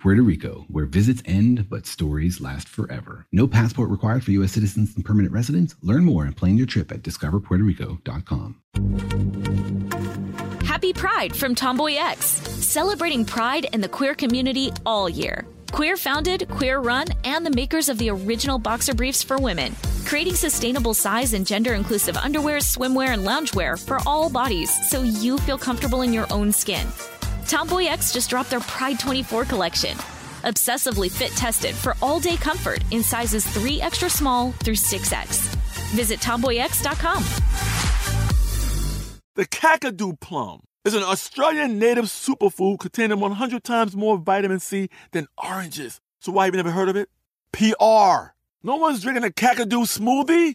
Puerto Rico, where visits end but stories last forever. No passport required for U.S. citizens and permanent residents. Learn more and plan your trip at discoverpuertorico.com. Happy Pride from Tomboy X, celebrating pride and the queer community all year. Queer founded, queer run, and the makers of the original boxer briefs for women, creating sustainable size and gender inclusive underwear, swimwear, and loungewear for all bodies so you feel comfortable in your own skin. Tomboy X just dropped their Pride 24 collection. Obsessively fit tested for all day comfort in sizes 3 extra small through 6X. Visit tomboyx.com. The Kakadu plum is an Australian native superfood containing 100 times more vitamin C than oranges. So why have you never heard of it? PR. No one's drinking a Kakadu smoothie?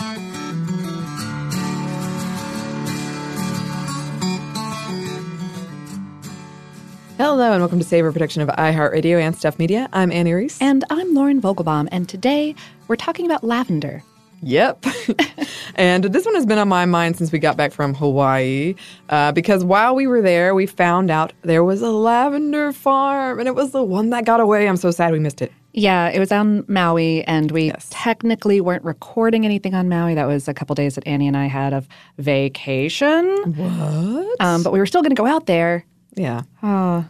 Hello and welcome to Savor Production of iHeartRadio and Stuff Media. I'm Annie Reese. And I'm Lauren Vogelbaum, and today we're talking about lavender. Yep. and this one has been on my mind since we got back from Hawaii uh, because while we were there, we found out there was a lavender farm and it was the one that got away. I'm so sad we missed it. Yeah, it was on Maui, and we Yes. technically weren't recording anything on Maui. That was a couple days that Annie and I had of vacation. What? Um, but we were still going to go out there. Yeah. Oh,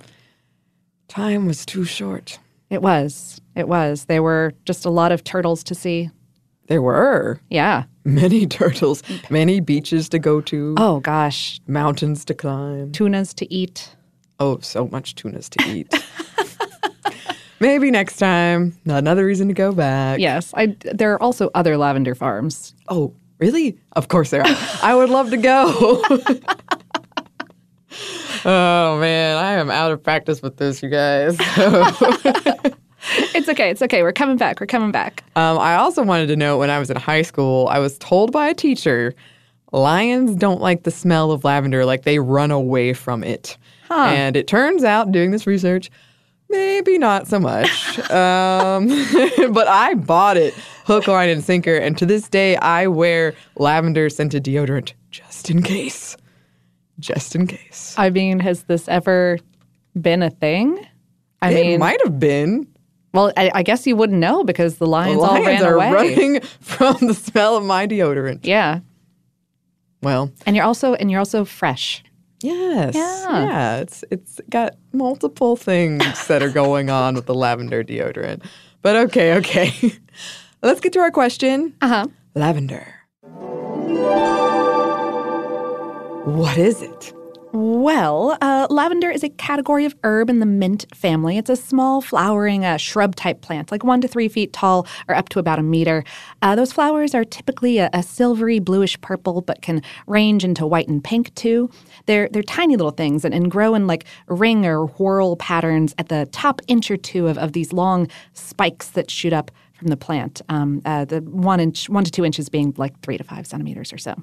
Time was too short. it was. It was. There were just a lot of turtles to see. There were Yeah. many turtles, many beaches to go to, Oh, gosh. mountains to climb. Tunas to eat. Oh, so much tunas to eat. Maybe next time. Another reason to go back. Yes. I, there are also other lavender farms. Oh, really? Of course there are. I would love to go. oh man, I am out of practice with this, you guys. It's okay. It's okay. We're coming back. We're coming back. um, I also wanted to know when I was in high school, I was told by a teacher, lions don't like the smell of lavender, like they run away from it. And it turns out, doing this research, maybe not so much. um, but I bought it hook, line, and sinker. And to this day, I wear lavender scented deodorant just in case. Just in case. I mean, has this ever been a thing? I it mean, might have been. well, I, I guess you wouldn't know because the The lions, all ran are away. running from the smell of my deodorant. Yeah, Well, and you're also and you're also fresh. yes. Yeah. Yeah. It's it's got multiple things that are going on with the lavender deodorant. But okay, okay. Let's get to our question. Uh huh. Lavender. What is it? Well, uh, lavender is a category of herb in the mint family. It's a small flowering uh, shrub type plant, like one to three feet tall or up to about a meter. Uh, those flowers are typically a, a silvery bluish purple, but can range into white and pink too. They're they're tiny little things and, and grow in like ring or whorl patterns at the top inch or two of, of these long spikes that shoot up from the plant. Um, uh, the one inch, one to two inches being like three to five centimeters or so.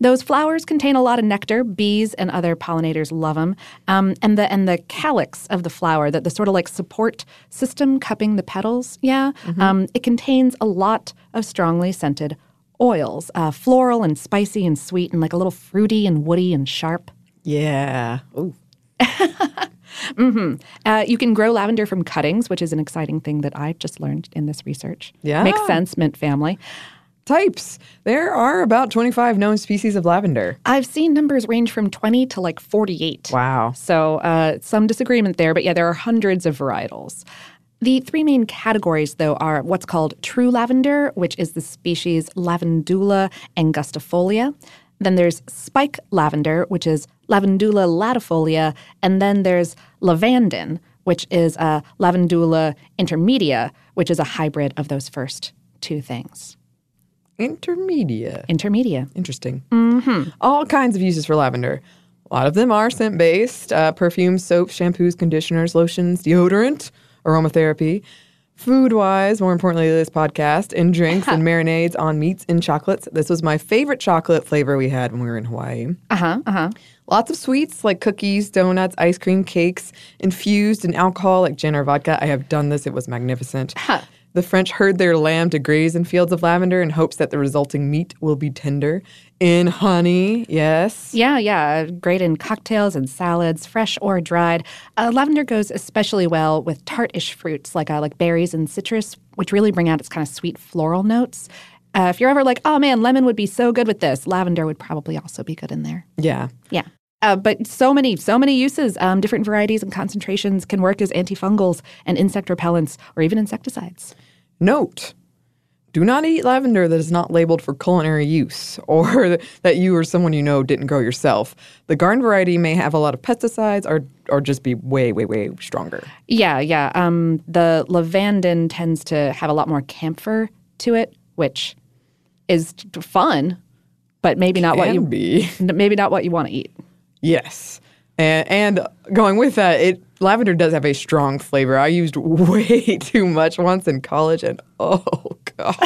Those flowers contain a lot of nectar. Bees and other pollinators love them. Um, and the and the calyx of the flower, that the sort of like support system cupping the petals, yeah, um, it contains a lot of strongly scented oils, uh, floral and spicy and sweet, and like a little fruity and woody and sharp. Yeah. Ooh. Uh, you can grow lavender from cuttings, which is an exciting thing that I've just learned in this research. Yeah. Makes sense, mint family. Types. There are about 25 known species of lavender. I've seen numbers range from 20 to like 48. Wow. So uh, some disagreement there, but yeah, there are hundreds of varietals. The three main categories, though, are what's called true lavender, which is the species Lavandula angustifolia. Then there's spike lavender, which is Lavandula latifolia. And then there's lavandin, which is a Lavandula intermedia, which is a hybrid of those first two things. Intermediate. Intermedia. Interesting. Mm-hmm. All kinds of uses for lavender. A lot of them are scent based uh, perfumes, soaps, shampoos, conditioners, lotions, deodorant, aromatherapy. Food wise, more importantly, this podcast, and drinks and marinades on meats and chocolates. This was my favorite chocolate flavor we had when we were in Hawaii. Uh huh. Uh huh. Lots of sweets like cookies, donuts, ice cream, cakes, infused in alcohol like gin or vodka. I have done this, it was magnificent. The French herd their lamb to graze in fields of lavender in hopes that the resulting meat will be tender. In honey, yes. Yeah, yeah. Great in cocktails and salads, fresh or dried. Uh, lavender goes especially well with tartish fruits like uh, like berries and citrus, which really bring out its kind of sweet floral notes. Uh, if you're ever like, oh man, lemon would be so good with this, lavender would probably also be good in there. Yeah. Yeah. Uh, but so many, so many uses. Um, different varieties and concentrations can work as antifungals and insect repellents or even insecticides. Note do not eat lavender that is not labeled for culinary use or that you or someone you know didn't grow yourself. The garden variety may have a lot of pesticides or, or just be way, way, way stronger. Yeah, yeah. Um, the lavandin tends to have a lot more camphor to it, which is fun, but maybe not what you be. maybe not what you want to eat. Yes. And, and going with that, it lavender does have a strong flavor. I used way too much once in college, and oh god,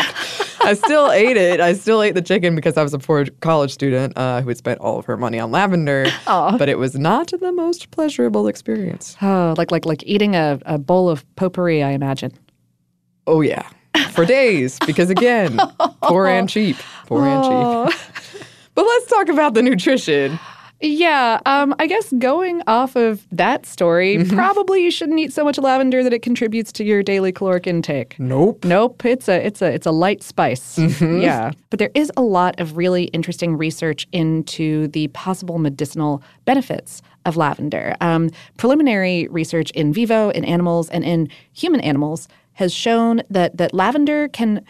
I still ate it. I still ate the chicken because I was a poor college student uh, who had spent all of her money on lavender. But it was not the most pleasurable experience. Oh, like like like eating a, a bowl of potpourri, I imagine. Oh yeah, for days because again, poor and cheap, poor and cheap. But let's talk about the nutrition. Yeah, um, I guess going off of that story, probably you shouldn't eat so much lavender that it contributes to your daily caloric intake. Nope. Nope, it's a it's a it's a light spice. Yeah. But there is a lot of really interesting research into the possible medicinal benefits of lavender. Um, preliminary research in vivo in animals and in human animals has shown that that lavender can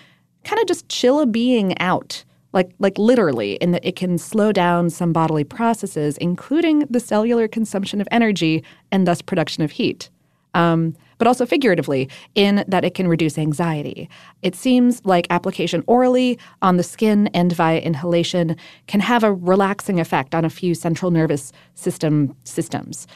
kind of just chill a being out. Like, like literally, in that it can slow down some bodily processes, including the cellular consumption of energy and thus production of heat um, but also figuratively, in that it can reduce anxiety. It seems like application orally on the skin and via inhalation can have a relaxing effect on a few central nervous system systems.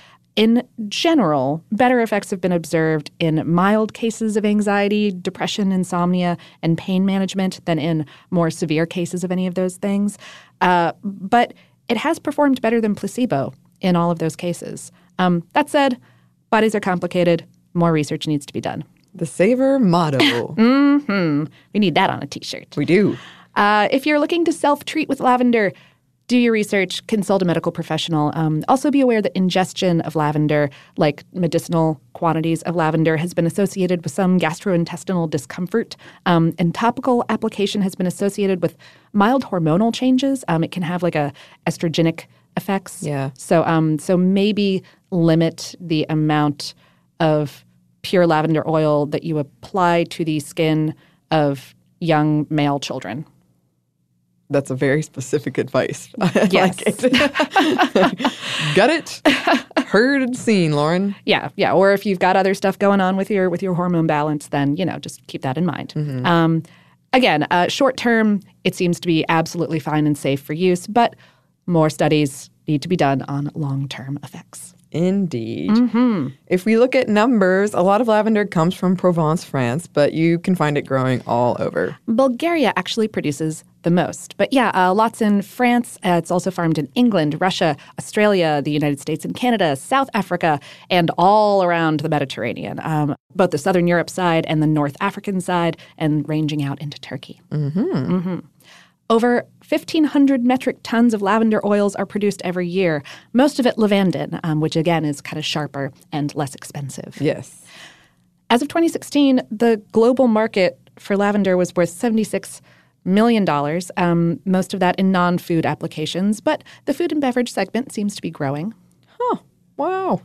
In general, better effects have been observed in mild cases of anxiety, depression, insomnia, and pain management than in more severe cases of any of those things. Uh, but it has performed better than placebo in all of those cases. Um, that said, Bodies are complicated. More research needs to be done. The Savor motto. Mm-hmm. We need that on a t shirt. We do. Uh, if you're looking to self treat with lavender, do your research, consult a medical professional. Um, also, be aware that ingestion of lavender, like medicinal quantities of lavender, has been associated with some gastrointestinal discomfort. Um, and topical application has been associated with mild hormonal changes. Um, it can have like a estrogenic effects. Yeah. So, um, so maybe limit the amount of pure lavender oil that you apply to the skin of young male children. That's a very specific advice. I Yes. like it. Got it? Heard and seen, Lauren. Yeah, yeah. Or if you've got other stuff going on with your with your hormone balance, then you know just keep that in mind. Um, again, uh, short term, it seems to be absolutely fine and safe for use, but more studies need to be done on long term effects. Indeed. If we look at numbers, a lot of lavender comes from Provence, France, but you can find it growing all over. Bulgaria actually produces the most. But yeah, uh, lots in France. Uh, it's also farmed in England, Russia, Australia, the United States and Canada, South Africa, and all around the Mediterranean, um, both the Southern Europe side and the North African side, and ranging out into Turkey. Mm-hmm. Over 1,500 metric tons of lavender oils are produced every year, most of it lavandin, um, which again is kind of sharper and less expensive. Yes. As of 2016, the global market for lavender was worth $76 million, um, most of that in non food applications, but the food and beverage segment seems to be growing. Oh, wow.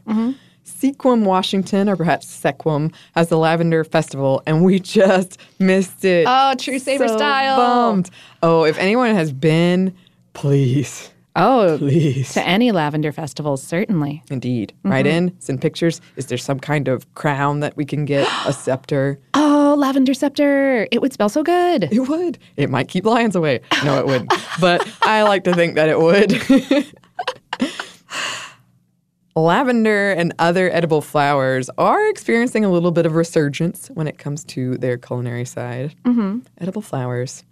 Sequim, Washington, or perhaps Sequim, has the Lavender Festival, and we just missed it. Oh, true Saber So style. Bummed. Oh, if anyone has been, please, Oh, please. to any lavender festivals, certainly. Indeed. Write Mm-hmm. in, send pictures. Is there some kind of crown that we can get? A scepter? Oh, lavender scepter. It would smell so good. It would. It might keep lions away. No, it wouldn't. but I like to think that it would. Lavender and other edible flowers are experiencing a little bit of resurgence when it comes to their culinary side. Mm-hmm. Edible flowers.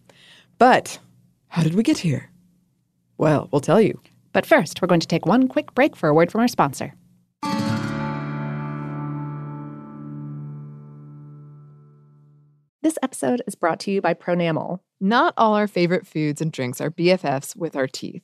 But how did we get here? Well, we'll tell you. But first, we're going to take one quick break for a word from our sponsor. This episode is brought to you by Pronamel. Not all our favorite foods and drinks are BFFs with our teeth.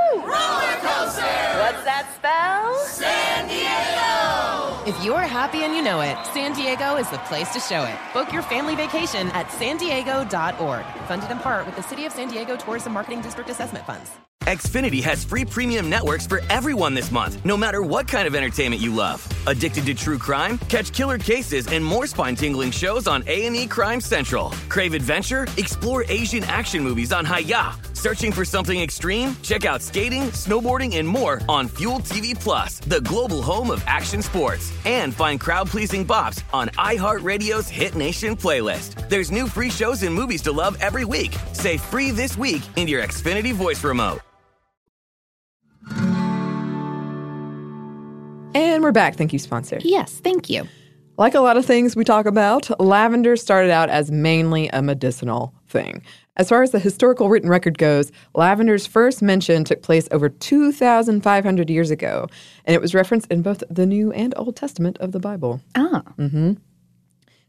Roller coaster. What's that spell? San Diego. If you're happy and you know it, San Diego is the place to show it. Book your family vacation at san diego.org. Funded in part with the City of San Diego Tourism Marketing District Assessment Funds. Xfinity has free premium networks for everyone this month, no matter what kind of entertainment you love. Addicted to true crime? Catch killer cases and more spine-tingling shows on A&E Crime Central. Crave adventure? Explore Asian action movies on Hi-YAH. Searching for something extreme? Check out skating, snowboarding, and more on Fuel TV Plus, the global home of action sports. And find crowd-pleasing bops on iHeartRadio's Hit Nation playlist. There's new free shows and movies to love every week. Say free this week in your Xfinity voice remote. And we're back. Thank you, sponsor. Yes, thank you. Like a lot of things we talk about, lavender started out as mainly a medicinal thing. As far as the historical written record goes, lavender's first mention took place over 2,500 years ago, and it was referenced in both the New and Old Testament of the Bible. Ah,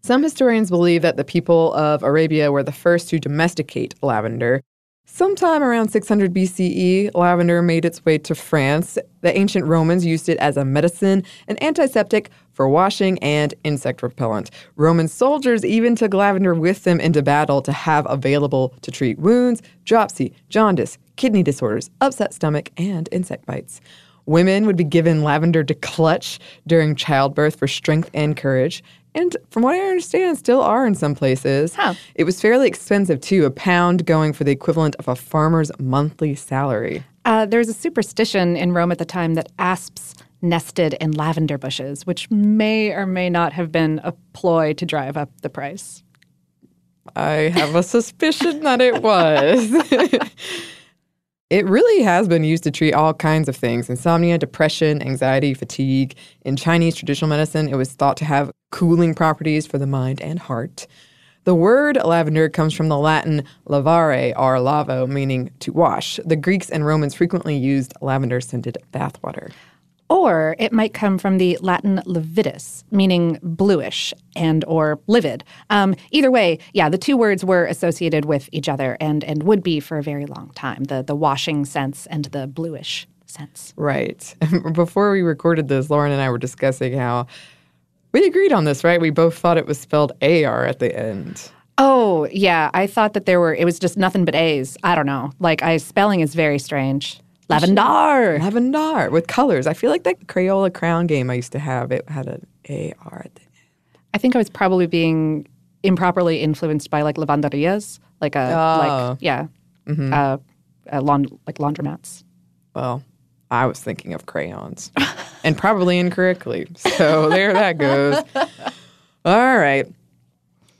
Some historians believe that the people of Arabia were the first to domesticate lavender. Sometime around 600 BCE, lavender made its way to France. The ancient Romans used it as a medicine, an antiseptic for washing, and insect repellent. Roman soldiers even took lavender with them into battle to have available to treat wounds, dropsy, jaundice, kidney disorders, upset stomach, and insect bites. Women would be given lavender to clutch during childbirth for strength and courage. And from what I understand, still are in some places. Huh. It was fairly expensive too, a pound going for the equivalent of a farmer's monthly salary. Uh, there was a superstition in Rome at the time that asps nested in lavender bushes, which may or may not have been a ploy to drive up the price. I have a suspicion that it was. It really has been used to treat all kinds of things insomnia, depression, anxiety, fatigue. In Chinese traditional medicine, it was thought to have cooling properties for the mind and heart. The word lavender comes from the Latin lavare or lavo, meaning to wash. The Greeks and Romans frequently used lavender scented bathwater. Or it might come from the Latin lividus, meaning bluish and or livid. Um, either way, yeah, the two words were associated with each other and and would be for a very long time. The the washing sense and the bluish sense. Right. Before we recorded this, Lauren and I were discussing how we agreed on this, right? We both thought it was spelled AR at the end. Oh, yeah. I thought that there were, it was just nothing but A's. I don't know. Like, I spelling is very strange. Lavender. Lavender with colors. I feel like that Crayola crown game I used to have, it had an AR at the end. I think I was probably being improperly influenced by like lavanderias, like a, Oh. like, yeah, uh, uh, laund- like laundromats. Well, I was thinking of crayons and probably incorrectly. So there that goes. All right.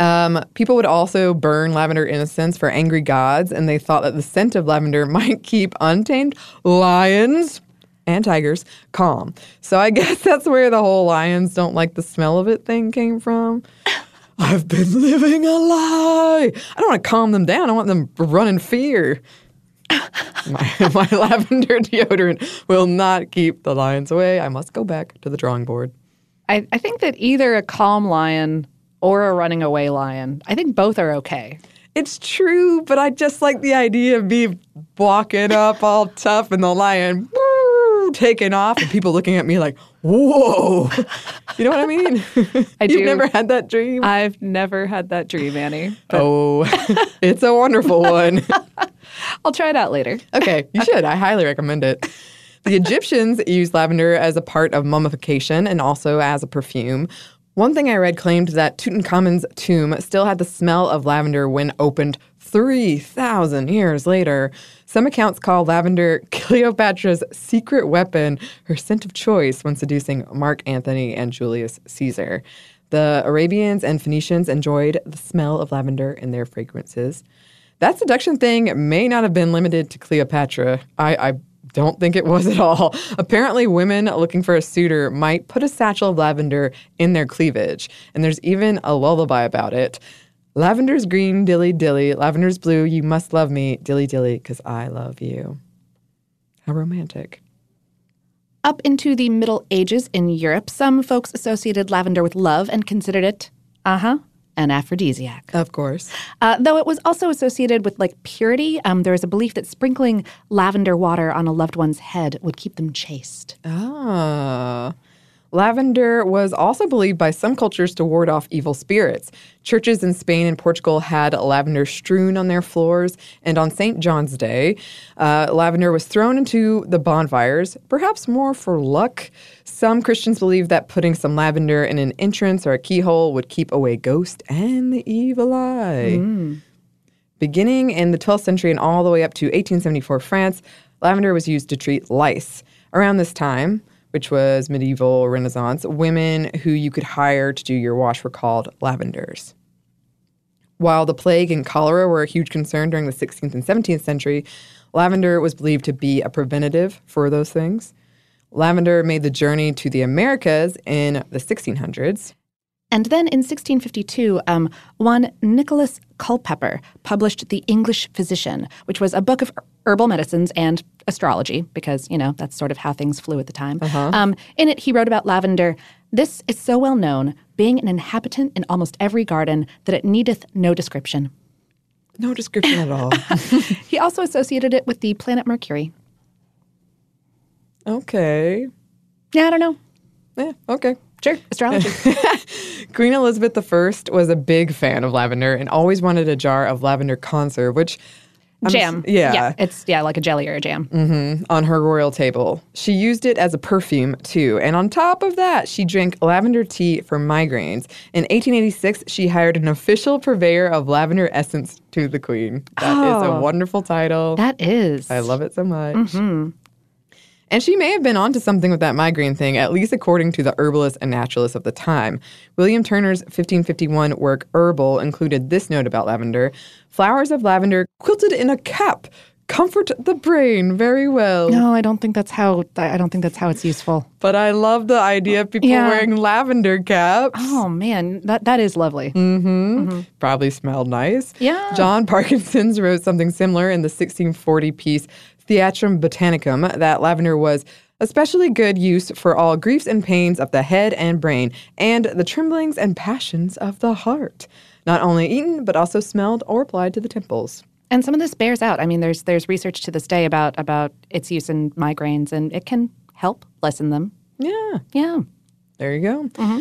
Um, people would also burn lavender incense for angry gods, and they thought that the scent of lavender might keep untamed lions and tigers calm. So I guess that's where the whole lions don't like the smell of it thing came from. I've been living a lie. I don't want to calm them down. I want them to run in fear. my, my lavender deodorant will not keep the lions away. I must go back to the drawing board. I, I think that either a calm lion or a running away lion, I think both are okay. It's true, but I just like the idea of me walking up all tough and the lion woo, taking off and people looking at me like, whoa. You know what I mean? I You've do. never had that dream? I've never had that dream, Annie. oh, it's a wonderful one. I'll try it out later. Okay, you should. I highly recommend it. The Egyptians used lavender as a part of mummification and also as a perfume. One thing I read claimed that Tutankhamun's tomb still had the smell of lavender when opened 3,000 years later. Some accounts call lavender Cleopatra's secret weapon, her scent of choice when seducing Mark Antony and Julius Caesar. The Arabians and Phoenicians enjoyed the smell of lavender in their fragrances. That seduction thing may not have been limited to Cleopatra. I, I don't think it was at all. Apparently, women looking for a suitor might put a satchel of lavender in their cleavage, and there's even a lullaby about it. Lavender's green, dilly dilly. Lavender's blue, you must love me, dilly dilly, because I love you. How romantic. Up into the Middle Ages in Europe, some folks associated lavender with love and considered it, uh huh, an aphrodisiac. Of course. Uh, though it was also associated with like purity, um, there was a belief that sprinkling lavender water on a loved one's head would keep them chaste. Ah. Lavender was also believed by some cultures to ward off evil spirits. Churches in Spain and Portugal had lavender strewn on their floors, and on St. John's Day, uh, lavender was thrown into the bonfires, perhaps more for luck. Some Christians believed that putting some lavender in an entrance or a keyhole would keep away ghosts and the evil eye. Beginning in the 12th century and all the way up to 1874 France, lavender was used to treat lice. Around this time, which was medieval Renaissance, women who you could hire to do your wash were called lavenders. While the plague and cholera were a huge concern during the 16th and 17th century, lavender was believed to be a preventative for those things. Lavender made the journey to the Americas in the 1600s. And then in 1652, um, one Nicholas Culpeper published The English Physician, which was a book of herbal medicines and astrology, because, you know, that's sort of how things flew at the time. Um, in it, he wrote about lavender. This is so well known, being an inhabitant in almost every garden, that it needeth no description. No description at all. He also associated it with the planet Mercury. okay. Yeah, I don't know. Yeah, okay. Sure, astrology. Queen Elizabeth I was a big fan of lavender and always wanted a jar of lavender conserve, which I'm s- jam. yeah, It's, yeah, like a jelly or a jam. Mm-hmm, on her royal table. She used it as a perfume too, and on top of that, she drank lavender tea for migraines. In 1886, she hired an official purveyor of lavender essence to the Queen. That is a Oh. wonderful title. That is. I love it so much. Mm-hmm. And she may have been onto something with that migraine thing, at least according to the herbalists and naturalists of the time. William Turner's 1551 work Herbal included this note about lavender flowers of lavender quilted in a cap. comfort the brain very well. No, I don't think that's how. I don't think that's how it's useful. But I love the idea of people Yeah. wearing lavender caps. Oh man, that that is lovely. Mm-hmm. Mm-hmm. Probably smelled nice. Yeah. John Parkinson's wrote something similar in the 1640 piece Theatrum Botanicum that lavender was especially good use for all griefs and pains of the head and brain and the tremblings and passions of the heart. Not only eaten, but also smelled or applied to the temples. And some of this bears out. I mean, there's there's research to this day about about its use in migraines, and it can help lessen them. Yeah. Yeah. There you go. Mm-hmm.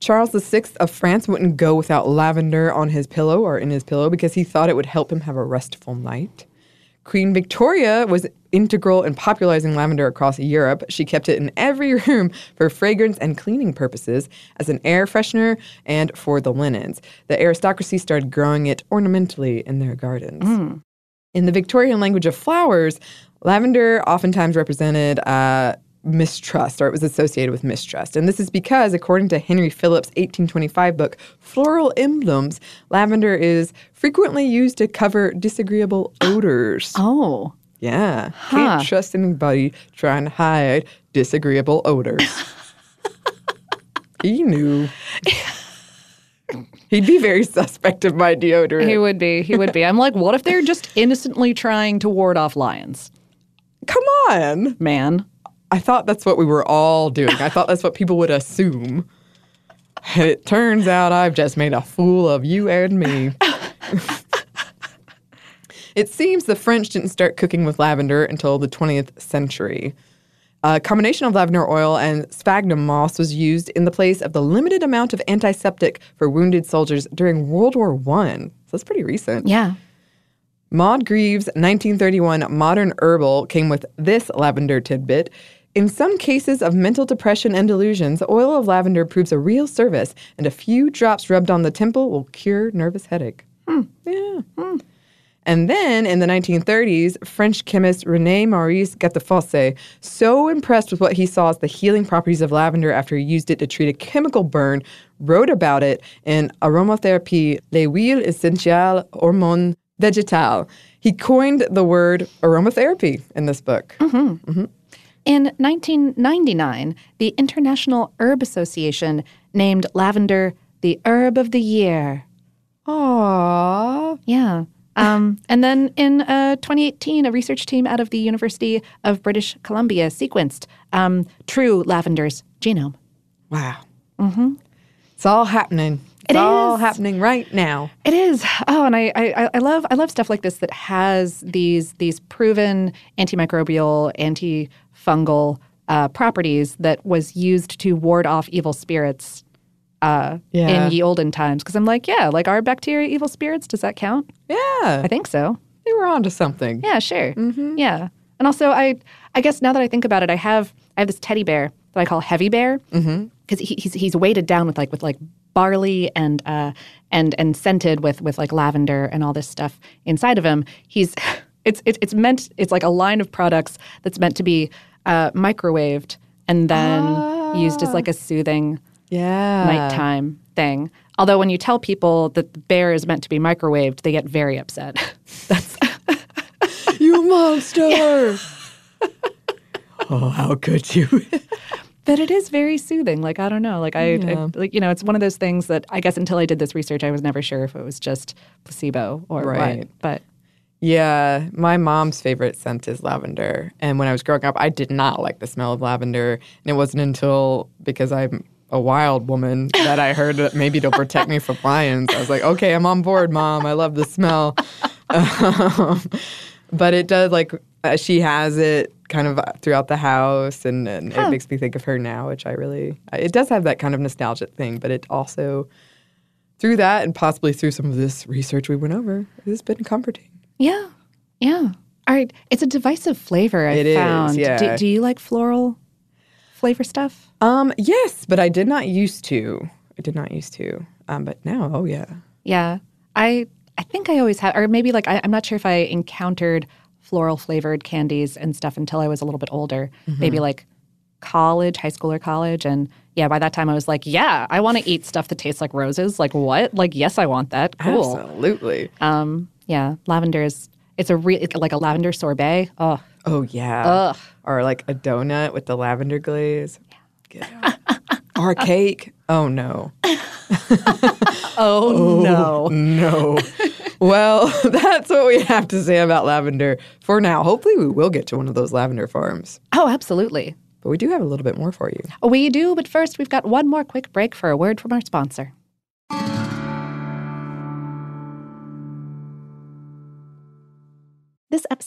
Charles VI of France wouldn't go without lavender on his pillow or in his pillow because he thought it would help him have a restful night. Queen Victoria was integral in popularizing lavender across Europe. She kept it in every room for fragrance and cleaning purposes, as an air freshener, and for the linens. The aristocracy started growing it ornamentally in their gardens. In the Victorian language of flowers, lavender oftentimes represented uh, mistrust, or it was associated with mistrust. And this is because, according to Henry Phillips' 1825 book, Floral Emblems, lavender is frequently used to cover disagreeable odors. Oh. Yeah. Huh. Can't trust anybody trying to hide disagreeable odors. he knew. He'd be very suspect of my deodorant. He would be. He would be. I'm like, what if they're just innocently trying to ward off lions? Come on. Man. I thought that's what we were all doing. I thought that's what people would assume. And it turns out I've just made a fool of you and me. it seems the French didn't start cooking with lavender until the 20th century. A combination of lavender oil and sphagnum moss was used in the place of the limited amount of antiseptic for wounded soldiers during World War One. So that's pretty recent. Yeah. Maud Grieve's 1931 Modern Herbal came with this lavender tidbit. In some cases of mental depression and delusions, oil of lavender proves a real service, and a few drops rubbed on the temple will cure nervous headache. Hmm. Yeah. Hmm. And then in the 1930s, French chemist Rene Maurice Gattefossé, so impressed with what he saw as the healing properties of lavender after he used it to treat a chemical burn, wrote about it in Aromathérapie, Les huiles essentielles hormones végétales. He coined the word aromatherapy in this book. Mm-hmm. Mm-hmm. In 1999, the International Herb Association named lavender the herb of the year. Aww. Yeah. Um, and then in uh, 2018, a research team out of the University of British Columbia sequenced um, true lavender's genome. Wow. Mm-hmm. It's all happening. It's It all is. happening right now. It is. Oh, and I, I, I love I love stuff like this that has these these proven antimicrobial, antifungal uh, properties that was used to ward off evil spirits uh, Yeah. in ye olden times. Because I'm like, yeah, like are bacteria evil spirits? Does that count? Yeah. I think so. they were onto something. Yeah, sure. Yeah, and also I I guess now that I think about it, I have I have this teddy bear that I call Heavy Bear because he, he's he's weighted down with like with like barley and uh and and scented with with like lavender and all this stuff inside of him. He's it's it's it's meant it's like a line of products that's meant to be uh, microwaved and then used as like a soothing Yeah. nighttime thing. Although when you tell people that the bear is meant to be microwaved, they get very upset. That's You monster. oh, how could you? but it is very soothing. Like I don't know. Like I, Yeah. I like you know, it's one of those things that I guess until I did this research, I was never sure if it was just placebo or Right. what. But yeah, my mom's favorite scent is lavender. And when I was growing up, I did not like the smell of lavender. And it wasn't until because I'm a wild woman that I heard that maybe it'll protect me from lions. I was like, okay, I'm on board, mom. I love the smell. Um, but it does like uh, she has it kind of throughout the house, and, and it makes me think of her now, which I really. It does have that kind of nostalgic thing, but it also through that and possibly through some of this research we went over, it has been comforting. Yeah, yeah. All right, it's a divisive flavor. I It is, found. yeah. Do, do you like floral flavor stuff? Um, yes, but I did not used to. I did not used to. Um, but now, oh yeah. Yeah, I I think I always had, or maybe like I, I'm not sure if I encountered floral flavored candies and stuff until I was a little bit older. Maybe like college, high school or college, and yeah, by that time I was like, yeah, I want to eat stuff that tastes like roses. Like what? Like yes, I want that. Cool. Absolutely. Um, yeah, lavender is It's a real like a lavender sorbet. Oh, Oh yeah. Ugh. Or like a donut with the lavender glaze. Get out. or a cake. Oh no. Oh, oh, no. No. well, that's what we have to say about lavender for now. Hopefully we will get to one of those lavender farms. Oh, absolutely. But we do have a little bit more for you. We do, but first we've got one more quick break for a word from our sponsor.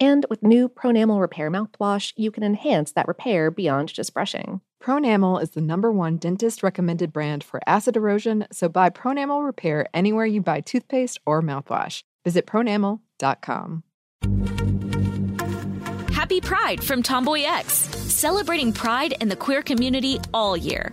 And with new Pronamel Repair mouthwash, you can enhance that repair beyond just brushing. Pronamel is the number one dentist recommended brand for acid erosion, so buy Pronamel Repair anywhere you buy toothpaste or mouthwash. Visit pronamel.com. Happy Pride from Tomboy X, celebrating pride in the queer community all year.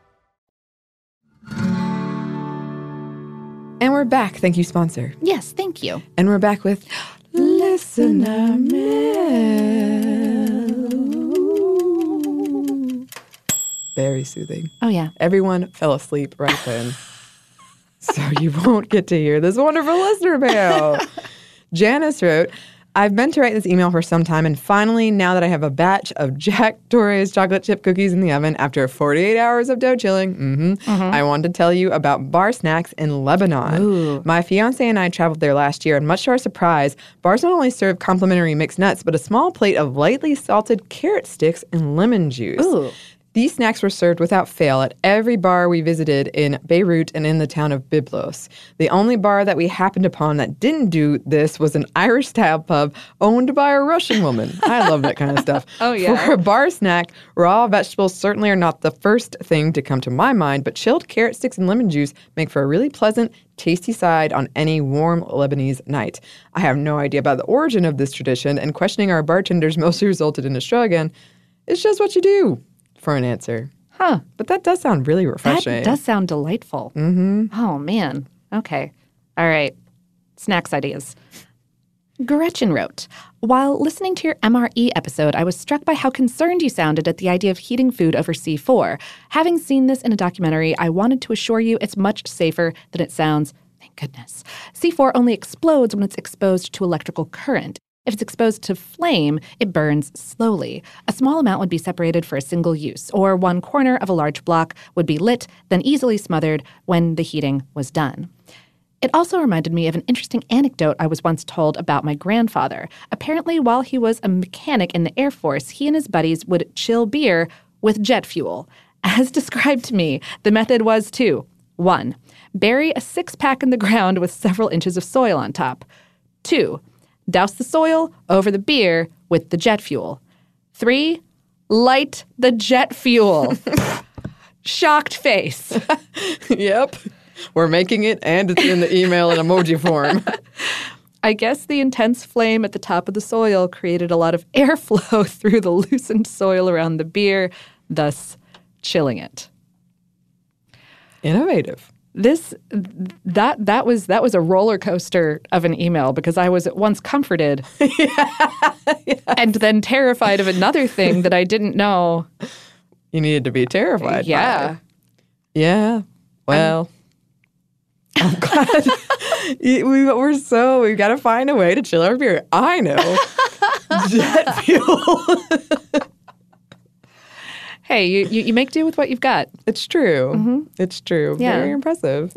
And we're back. Thank you, sponsor. Yes, thank you. And we're back with Listener Mail. Very soothing. Oh, yeah. Everyone fell asleep right then. so you won't get to hear this wonderful listener mail. Janice wrote, I've meant to write this email for some time, and finally, now that I have a batch of Jacques Torres chocolate chip cookies in the oven after 48 hours of dough chilling, mhm, I wanted to tell you about Bar Snacks in Lebanon. My fiance and I traveled there last year, and much to our surprise, bars not only serve complimentary mixed nuts, but a small plate of lightly salted carrot sticks and lemon juice. Ooh. These snacks were served without fail at every bar we visited in Beirut and in the town of Byblos. The only bar that we happened upon that didn't do this was an Irish style pub owned by a Russian woman. I love that kind of stuff. Oh, yeah. For a bar snack, raw vegetables certainly are not the first thing to come to my mind, but chilled carrot sticks and lemon juice make for a really pleasant, tasty side on any warm Lebanese night. I have no idea about the origin of this tradition, and questioning our bartenders mostly resulted in a shrug again. It's just what you do for an answer. Huh. But that does sound really refreshing. That does sound delightful. Mm-hmm. Oh, man. Okay. All right. Snacks ideas. Gretchen wrote, While listening to your MRE episode, I was struck by how concerned you sounded at the idea of heating food over C4. Having seen this in a documentary, I wanted to assure you it's much safer than it sounds. Thank goodness. C4 only explodes when it's exposed to electrical current. If it's exposed to flame, it burns slowly. A small amount would be separated for a single use, or one corner of a large block would be lit, then easily smothered when the heating was done. It also reminded me of an interesting anecdote I was once told about my grandfather. Apparently, while he was a mechanic in the Air Force, he and his buddies would chill beer with jet fuel. As described to me, the method was to 1. Bury a six pack in the ground with several inches of soil on top. 2 douse the soil over the beer with the jet fuel. Three, light the jet fuel. Shocked face. yep. We're making it, and it's in the email in emoji form. I guess the intense flame at the top of the soil created a lot of airflow through the loosened soil around the beer, thus chilling it. Innovative. This that that was that was a roller coaster of an email because I was at once comforted and then terrified of another thing that I didn't know. You needed to be terrified. Yeah. Yeah. Well, I'm, oh, glad. we, we're so, we've got to find a way to chill our beer. I know. Jet fuel. Hey, you, you, you make do with what you've got. It's true. It's true. Mm-hmm. Yeah. Very impressive.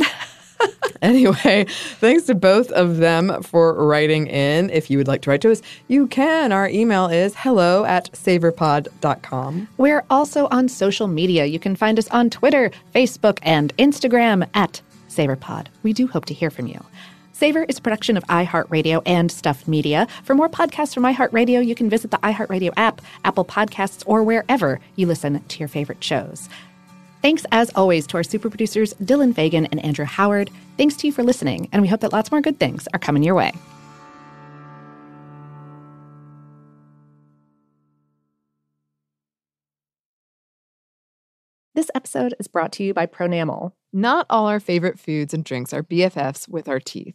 anyway, thanks to both of them for writing in. If you would like to write to us, you can. Our email is hello at savorpod.com. We're also on social media. You can find us on Twitter, Facebook, and Instagram at SavorPod. We do hope to hear from you. Savor is a production of iHeartRadio and Stuff Media. For more podcasts from iHeartRadio, you can visit the iHeartRadio app, Apple Podcasts, or wherever you listen to your favorite shows. Thanks, as always, to our super producers, Dylan Fagan and Andrew Howard. Thanks to you for listening, and we hope that lots more good things are coming your way. This episode is brought to you by Pronamel. Not all our favorite foods and drinks are BFFs with our teeth.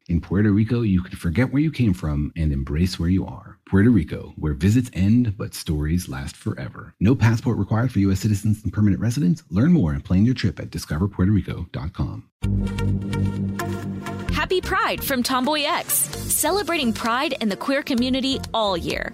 In Puerto Rico, you can forget where you came from and embrace where you are. Puerto Rico, where visits end but stories last forever. No passport required for U.S. citizens and permanent residents. Learn more and plan your trip at discoverpuertorico.com. Happy Pride from TomboyX, celebrating pride and the queer community all year.